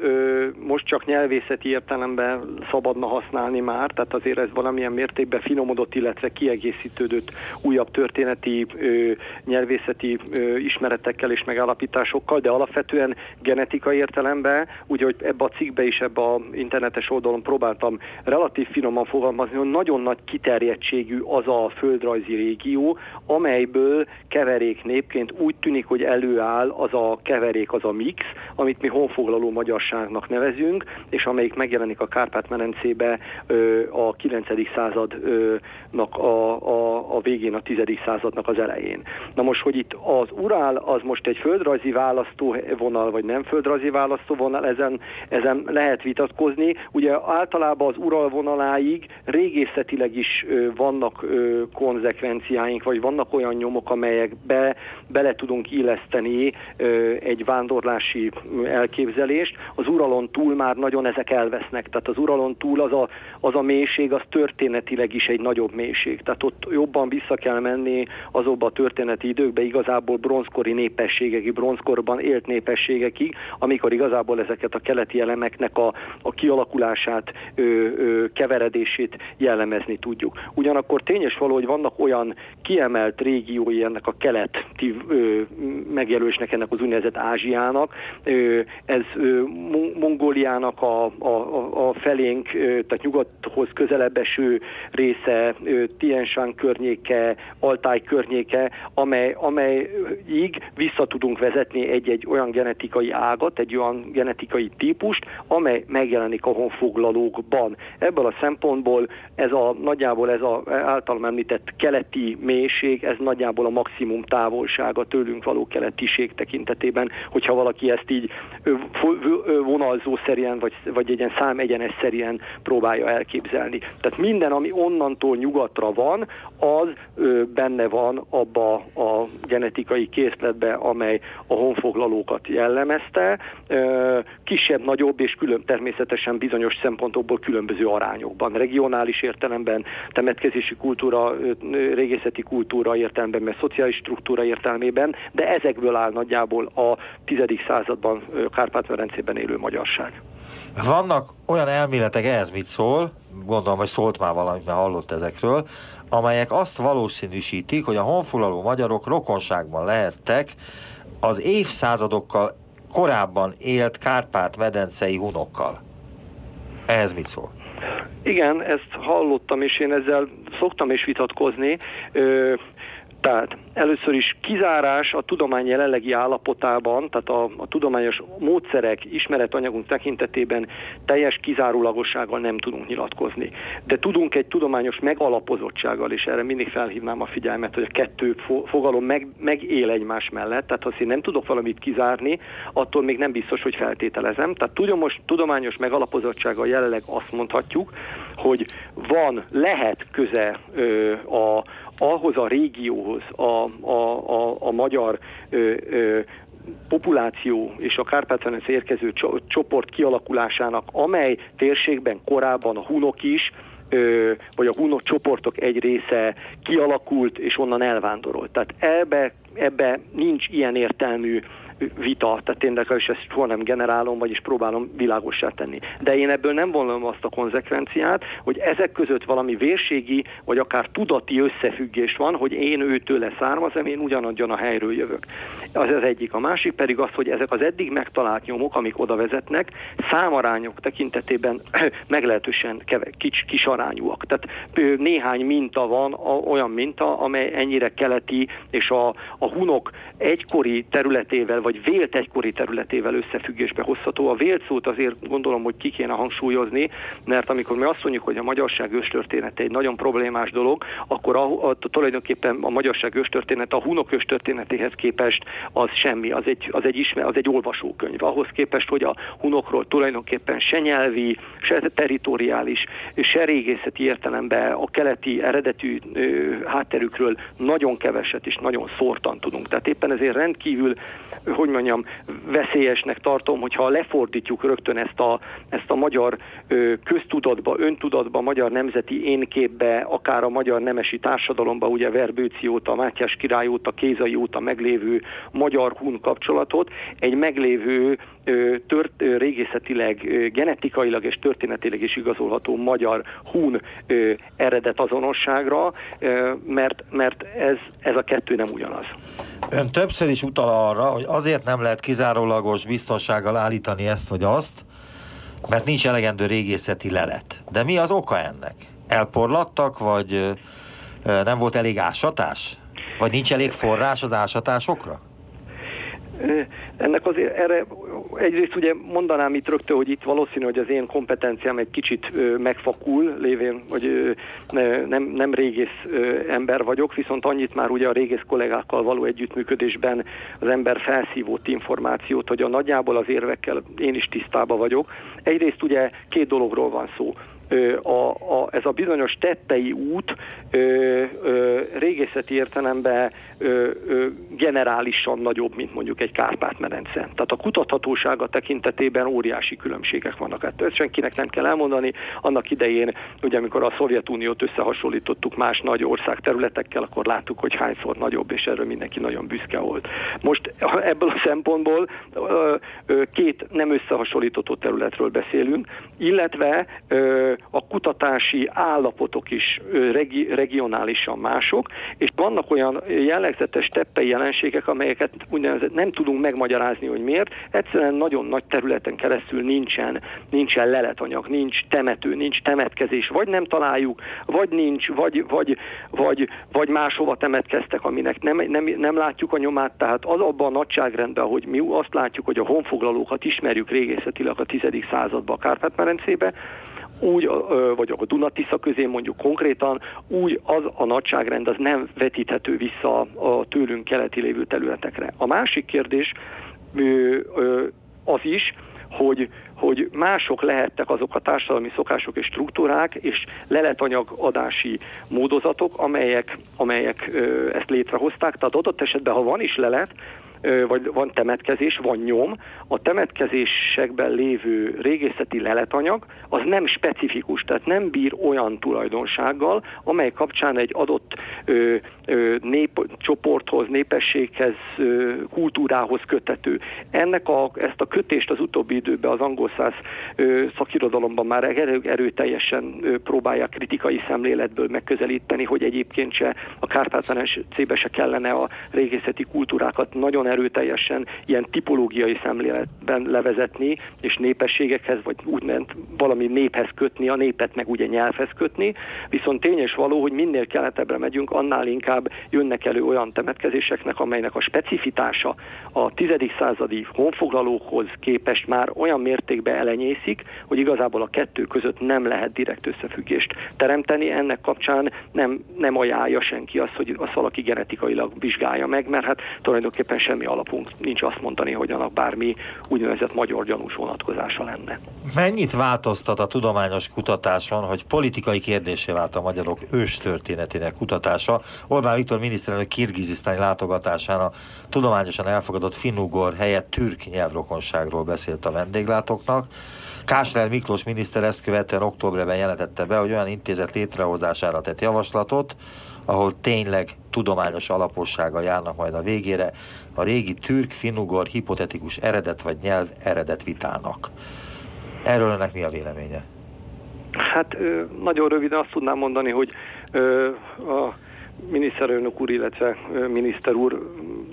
Speaker 4: ö, most csak nyelvészeti értelemben szabadna használni már, tehát azért ez valamilyen mértékben finomodott, illetve kiegészítődött újabb történeti ö, nyelvészeti ö, ismeretekkel és megállapításokkal, de alapvetően genetikai értelemben, úgy, hogy ebbe a cikkbe is, ebbe a internetes oldalon próbáltam relatív finoman fogalmazni, hogy nagyon nagy kiterjedtségű az a földrajzi régió, amelyből keverék népként úgy tűnik, hogy elő előáll az a keverék, az a mix, amit mi honfoglaló magyarságnak nevezünk, és amelyik megjelenik a Kárpát-medencébe a 9. századnak a, a, a végén, a 10. századnak az elején. Na most, hogy itt az Urál az most egy földrajzi választóvonal, vagy nem földrajzi választóvonal, ezen, ezen lehet vitatkozni. Ugye általában az Ural vonaláig régészetileg is vannak konzekvenciáink, vagy vannak olyan nyomok, amelyekbe bele tudunk illeszteni egy vándorlási elképzelést. Az Uralon túl már nagyon ezek elvesznek, tehát az Uralon túl az a, az a mélység, az történetileg is egy nagyobb mélység. Tehát ott jobban vissza kell menni azokba a történeti időkbe, igazából bronzkori népességekig, bronzkorban élt népességekig, amikor igazából ezeket a keleti elemeknek a, a kialakulását, ö, ö, keveredését jellemezni tudjuk. Ugyanakkor tényes való, hogy vannak olyan kiemelt régiói ennek a keleti ö, megjelölésnek, ennek az úgynevezett Ázsiának, ez Mongóliának a, a, a felénk, tehát nyugathoz közelebb eső része, Tienshan környéke, Altáj környéke, amely, amelyig vissza tudunk vezetni egy-egy olyan genetikai ágat, egy olyan genetikai típust, amely megjelenik a honfoglalókban. Ebből a szempontból ez a nagyjából ez a általam említett keleti mélység, ez nagyjából a maximum távolsága tőlünk való keletiség tekintetében, hogyha valaki ezt így vonalzó szerűen, vagy, vagy egy ilyen számegyenes szerűen próbálja elképzelni. Tehát minden, ami onnantól nyugatra van, az benne van abba a genetikai készletbe, amely a honfoglalókat jellemezte, kisebb, nagyobb és külön természetesen bizonyos szempontokból különböző arányokban. Regionális értelemben, temetkezési kultúra, régészeti kultúra értelemben, mert szociális struktúra értelmében, de ezekből áll nagyjából a tizedik században Kárpát-Merencében élő magyarság.
Speaker 5: Vannak olyan elméletek, ehhez mit szól, gondolom, hogy szólt már valamit, mert hallott ezekről, amelyek azt valószínűsítik, hogy a honfoglaló magyarok rokonságban lehettek az évszázadokkal korábban élt Kárpát-medencei hunokkal. Ehhez mit szól?
Speaker 4: Igen, ezt hallottam, és én ezzel szoktam is vitatkozni. Ö, tehát először is kizárás a tudomány jelenlegi állapotában, tehát a, a tudományos módszerek, ismeretanyagunk tekintetében teljes kizárólagossággal nem tudunk nyilatkozni. De tudunk egy tudományos megalapozottsággal, és erre mindig felhívnám a figyelmet, hogy a kettő fogalom meg, megél egymás mellett, tehát ha én nem tudok valamit kizárni, attól még nem biztos, hogy feltételezem. Tehát tudomos, tudományos megalapozottsággal jelenleg azt mondhatjuk, hogy van, lehet köze ö, a, ahhoz a régióhoz, a, a, a, a magyar ö, ö, populáció és a kárpát érkező csoport kialakulásának, amely térségben korábban a hunok is, vagy a hunok csoportok egy része kialakult és onnan elvándorolt. Tehát ebbe, ebbe nincs ilyen értelmű vita, tehát én is ezt soha nem generálom, vagyis próbálom világossá tenni. De én ebből nem vonom azt a konzekvenciát, hogy ezek között valami vérségi, vagy akár tudati összefüggés van, hogy én őtől származom, én ugyanadjon a helyről jövök. Az az egyik. A másik pedig az, hogy ezek az eddig megtalált nyomok, amik oda vezetnek, számarányok tekintetében meglehetősen kis, kis arányúak. Tehát néhány minta van, olyan minta, amely ennyire keleti, és a, a hunok egykori területével, vagy vagy vélt egykori területével összefüggésbe hozható. A vélt szót azért gondolom, hogy ki kéne hangsúlyozni, mert amikor mi azt mondjuk, hogy a magyarság őstörténete egy nagyon problémás dolog, akkor a, a, tulajdonképpen a magyarság őstörténete a hunok őstörténetéhez képest az semmi, az egy, az egy, ismer, az egy olvasókönyv. Ahhoz képest, hogy a hunokról tulajdonképpen se nyelvi, se teritoriális, se régészeti értelemben a keleti eredetű ö, hátterükről nagyon keveset és nagyon szórtan tudunk. Tehát éppen ezért rendkívül hogy mondjam, veszélyesnek tartom, hogyha lefordítjuk rögtön ezt a, ezt a magyar köztudatba, öntudatba, magyar nemzeti énképbe, akár a magyar nemesi társadalomba, ugye Verbőci óta, Mátyás király óta, Kézai óta meglévő magyar-hun kapcsolatot, egy meglévő tört, régészetileg, genetikailag és történetileg is igazolható magyar hun eredet azonosságra, mert, mert ez, ez a kettő nem ugyanaz.
Speaker 5: Ön többször is utal arra, hogy azért nem lehet kizárólagos biztonsággal állítani ezt vagy azt, mert nincs elegendő régészeti lelet. De mi az oka ennek? Elporlattak, vagy nem volt elég ásatás? Vagy nincs elég forrás az ásatásokra?
Speaker 4: Ennek azért erre egyrészt ugye mondanám itt rögtön, hogy itt valószínű, hogy az én kompetenciám egy kicsit megfakul, lévén, hogy nem, nem régész ember vagyok, viszont annyit már ugye a régész kollégákkal való együttműködésben az ember felszívott információt, hogy a nagyjából az érvekkel én is tisztában vagyok. Egyrészt ugye két dologról van szó a, a, ez a bizonyos tettei út ö, ö, régészeti értelemben generálisan nagyobb, mint mondjuk egy Kárpát-medence. Tehát a kutathatósága tekintetében óriási különbségek vannak. Hát ezt senkinek nem kell elmondani. Annak idején, ugye amikor a Szovjetuniót összehasonlítottuk más nagy ország területekkel, akkor láttuk, hogy hányszor nagyobb, és erről mindenki nagyon büszke volt. Most ebből a szempontból két nem összehasonlítható területről beszélünk, illetve a kutatási állapotok is regi, regionálisan mások, és vannak olyan jellegzetes teppei jelenségek, amelyeket úgynevezett nem tudunk megmagyarázni, hogy miért. Egyszerűen nagyon nagy területen keresztül nincsen, nincsen leletanyag, nincs temető, nincs temetkezés, vagy nem találjuk, vagy nincs, vagy, vagy, vagy, vagy máshova temetkeztek, aminek nem, nem, nem látjuk a nyomát, tehát az abban a nagyságrendben, hogy mi azt látjuk, hogy a honfoglalókat ismerjük régészetileg a 10. században a Kárpát-merencébe, úgy, vagy a Dunatisza közé mondjuk konkrétan, úgy az a nagyságrend az nem vetíthető vissza a tőlünk keleti lévő területekre. A másik kérdés az is, hogy, hogy mások lehettek azok a társadalmi szokások és struktúrák és leletanyaгаdási módozatok, amelyek, amelyek ezt létrehozták. Tehát adott esetben, ha van is lelet, vagy van temetkezés, van nyom, a temetkezésekben lévő régészeti leletanyag az nem specifikus, tehát nem bír olyan tulajdonsággal, amely kapcsán egy adott ö, ö, népcsoporthoz, népességhez, ö, kultúrához kötető. Ennek a, ezt a kötést az utóbbi időben az angol száz szakirodalomban már erő, erőteljesen ö, próbálják kritikai szemléletből megközelíteni, hogy egyébként se a kárpát se kellene a régészeti kultúrákat nagyon erőteljesen ilyen tipológiai szemléletben levezetni, és népességekhez, vagy úgymond valami néphez kötni, a népet meg ugye nyelvhez kötni, viszont tény és való, hogy minél keletebbre megyünk, annál inkább jönnek elő olyan temetkezéseknek, amelynek a specifitása a 10. századi honfoglalókhoz képest már olyan mértékben elenyészik, hogy igazából a kettő között nem lehet direkt összefüggést teremteni. Ennek kapcsán nem, nem ajánlja senki azt, hogy azt valaki genetikailag vizsgálja meg, mert hát tulajdonképpen semmi semmi alapunk nincs azt mondani, hogy annak bármi úgynevezett magyar gyanús vonatkozása lenne.
Speaker 5: Mennyit változtat a tudományos kutatáson, hogy politikai kérdésé vált a magyarok őstörténetének kutatása? Orbán Viktor miniszterelnök kirgizisztáni látogatásán a tudományosan elfogadott finnugor helyett türk nyelvrokonságról beszélt a vendéglátóknak. Kásler Miklós miniszter ezt követően októberben jelentette be, hogy olyan intézet létrehozására tett javaslatot, ahol tényleg tudományos alapossága járnak majd a végére a régi türk, finugor, hipotetikus eredet vagy nyelv eredet vitának. Erről önnek mi a véleménye?
Speaker 4: Hát nagyon röviden azt tudnám mondani, hogy a miniszterelnök úr, illetve miniszter úr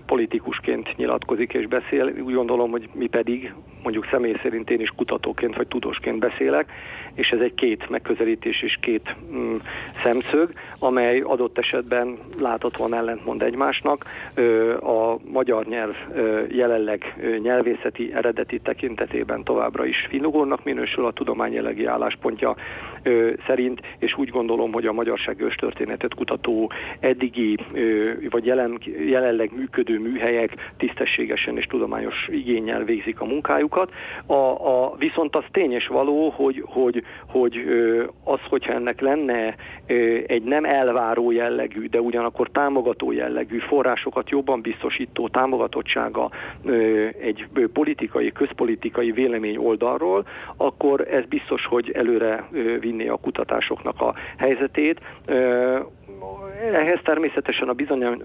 Speaker 4: politikusként nyilatkozik és beszél. Úgy gondolom, hogy mi pedig, mondjuk személy szerint én is kutatóként vagy tudósként beszélek, és ez egy két megközelítés és két mm, szemszög, amely adott esetben láthatóan ellentmond egymásnak. A magyar nyelv jelenleg nyelvészeti eredeti tekintetében továbbra is finugornak minősül a tudomány jelenlegi álláspontja szerint, és úgy gondolom, hogy a magyarság történetet kutató eddigi vagy jelen, jelenleg működő műhelyek tisztességesen és tudományos igényel végzik a munkájukat. A, a, viszont az tényes való, hogy, hogy, hogy az, hogyha ennek lenne egy nem elváró jellegű, de ugyanakkor támogató jellegű forrásokat jobban biztosító támogatottsága egy politikai, közpolitikai vélemény oldalról, akkor ez biztos, hogy előre vinné a kutatásoknak a helyzetét ehhez természetesen a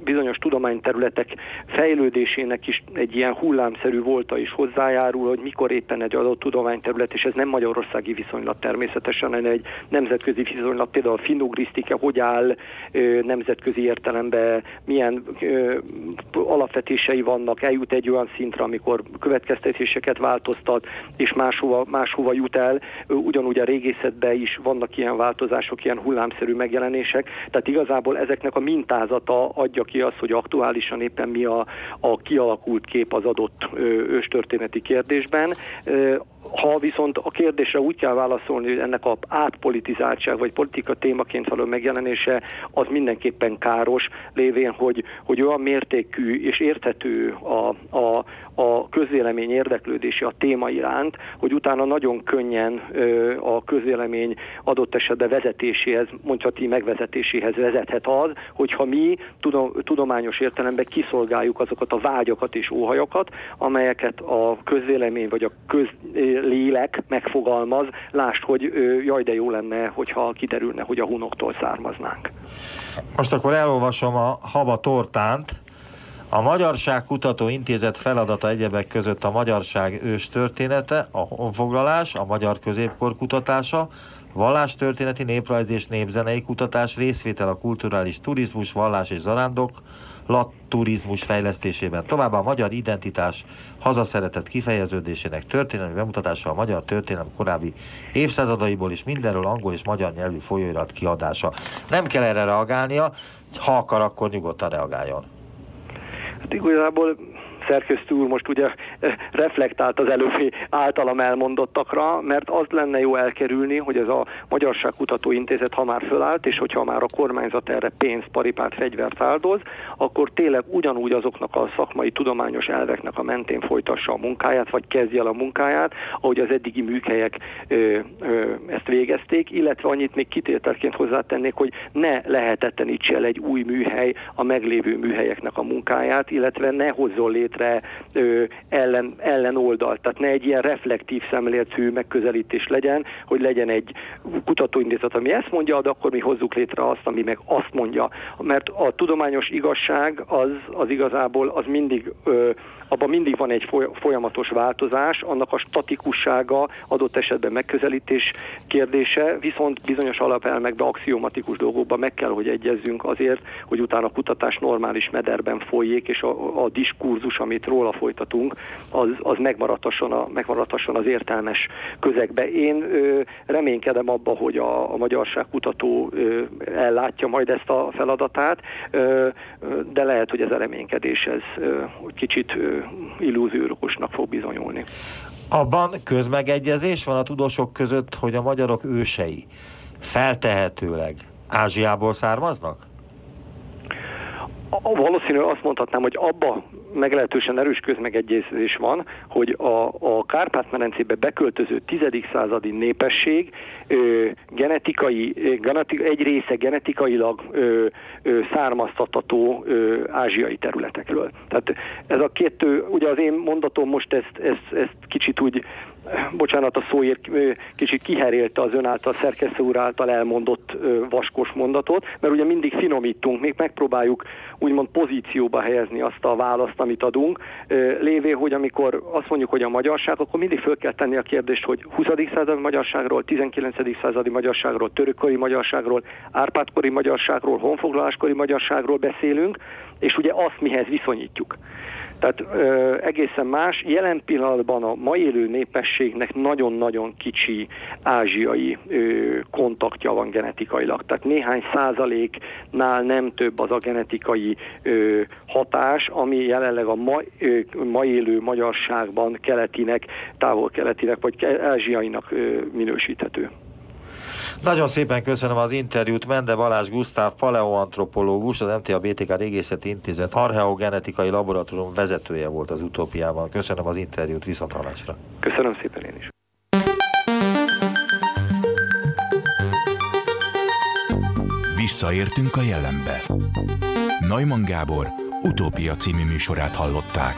Speaker 4: bizonyos, tudományterületek fejlődésének is egy ilyen hullámszerű volta is hozzájárul, hogy mikor éppen egy adott tudományterület, és ez nem magyarországi viszonylat természetesen, hanem egy nemzetközi viszonylat, például a finugrisztika hogy áll nemzetközi értelemben, milyen alapvetései vannak, eljut egy olyan szintre, amikor következtetéseket változtat, és máshova, máshova jut el. Ugyanúgy a régészetben is vannak ilyen változások, ilyen hullámszerű megjelenések, tehát igazából ezek ezeknek a mintázata adja ki azt, hogy aktuálisan éppen mi a, a kialakult kép az adott őstörténeti kérdésben. Ha viszont a kérdésre úgy kell válaszolni, hogy ennek a átpolitizáltság vagy politika témaként való megjelenése az mindenképpen káros, lévén, hogy, hogy olyan mértékű és érthető a, a, a közvélemény érdeklődése a téma iránt, hogy utána nagyon könnyen ö, a közvélemény adott esetben vezetéséhez, mondhatni megvezetéséhez vezethet az, hogyha mi tudom, tudományos értelemben kiszolgáljuk azokat a vágyakat és óhajakat, amelyeket a közvélemény vagy a közlélek megfogalmaz, lásd, hogy jaj, de jó lenne, hogyha kiderülne, hogy a hunoktól származnánk.
Speaker 5: Most akkor elolvasom a Haba Tortánt, a Magyarság Kutató Intézet feladata egyebek között a magyarság ős története, a honfoglalás, a magyar középkor kutatása, vallástörténeti, néprajzi és népzenei kutatás, részvétel a kulturális turizmus, vallás és zarándok, turizmus fejlesztésében. Továbbá a magyar identitás hazaszeretett kifejeződésének történelmi bemutatása a magyar történelem korábbi évszázadaiból is mindenről angol és magyar nyelvű folyóirat kiadása. Nem kell erre reagálnia, ha akar, akkor nyugodtan reagáljon.
Speaker 4: Hát igazából szerkesztő úr most ugye eh, reflektált az előbbi általam elmondottakra, mert azt lenne jó elkerülni, hogy ez a Magyarságkutató Intézet, ha már fölállt, és hogyha már a kormányzat erre pénzt, paripát, fegyvert áldoz, akkor tényleg ugyanúgy azoknak a szakmai tudományos elveknek a mentén folytassa a munkáját, vagy kezdje el a munkáját, ahogy az eddigi műhelyek ö, ö, ezt végezték, illetve annyit még kitételként hozzátennék, hogy ne lehetetlenítse el egy új műhely a meglévő műhelyeknek a munkáját, illetve ne hozzon létre létre ö, ellen, oldalt. Tehát ne egy ilyen reflektív szemléletű megközelítés legyen, hogy legyen egy kutatóintézet, ami ezt mondja, de akkor mi hozzuk létre azt, ami meg azt mondja. Mert a tudományos igazság az, az igazából az mindig ö, abban mindig van egy folyamatos változás, annak a statikussága adott esetben megközelítés kérdése, viszont bizonyos alapelmekben, axiomatikus dolgokban meg kell, hogy egyezzünk azért, hogy utána a kutatás normális mederben folyik, és a, a diskurzus, amit róla folytatunk, az, az megmaradhasson, a, megmaradhasson az értelmes közegbe. Én ö, reménykedem abba, hogy a, a magyarság kutató ö, ellátja majd ezt a feladatát, ö, de lehet, hogy ez a reménykedés ez ö, kicsit ö, illúziórokosnak fog bizonyulni.
Speaker 5: Abban közmegegyezés van a tudósok között, hogy a magyarok ősei feltehetőleg Ázsiából származnak?
Speaker 4: Valószínű azt mondhatnám, hogy abba meglehetősen erős közmegegyezés van, hogy a, a Kárpát-medencébe beköltöző 10. századi népesség ö, genetikai, genetik, egy része genetikailag ö, ö, származtatható ö, ázsiai területekről. Tehát ez a kettő, ugye az én mondatom most ezt, ezt, ezt kicsit úgy bocsánat a szóért, kicsit kiherélte az ön által, szerkesztő úr által elmondott vaskos mondatot, mert ugye mindig finomítunk, még megpróbáljuk úgymond pozícióba helyezni azt a választ, amit adunk, lévé, hogy amikor azt mondjuk, hogy a magyarság, akkor mindig föl kell tenni a kérdést, hogy 20. századi magyarságról, 19. századi magyarságról, törökkori magyarságról, árpádkori magyarságról, honfoglaláskori magyarságról beszélünk, és ugye azt mihez viszonyítjuk. Tehát ö, egészen más. Jelen pillanatban a mai élő népességnek nagyon-nagyon kicsi ázsiai ö, kontaktja van genetikailag. Tehát néhány százaléknál nem több az a genetikai ö, hatás, ami jelenleg a ma, ö, mai élő magyarságban keletinek, távol-keletinek vagy ázsiainak minősíthető.
Speaker 5: Nagyon szépen köszönöm az interjút. Mende Balázs Gusztáv, paleoantropológus, az MTA BTK Régészeti Intézet archeogenetikai laboratórium vezetője volt az utópiában. Köszönöm az interjút, viszontalásra.
Speaker 4: Köszönöm szépen én is.
Speaker 1: Visszaértünk a jelenbe. Neumann Gábor utópia című műsorát hallották.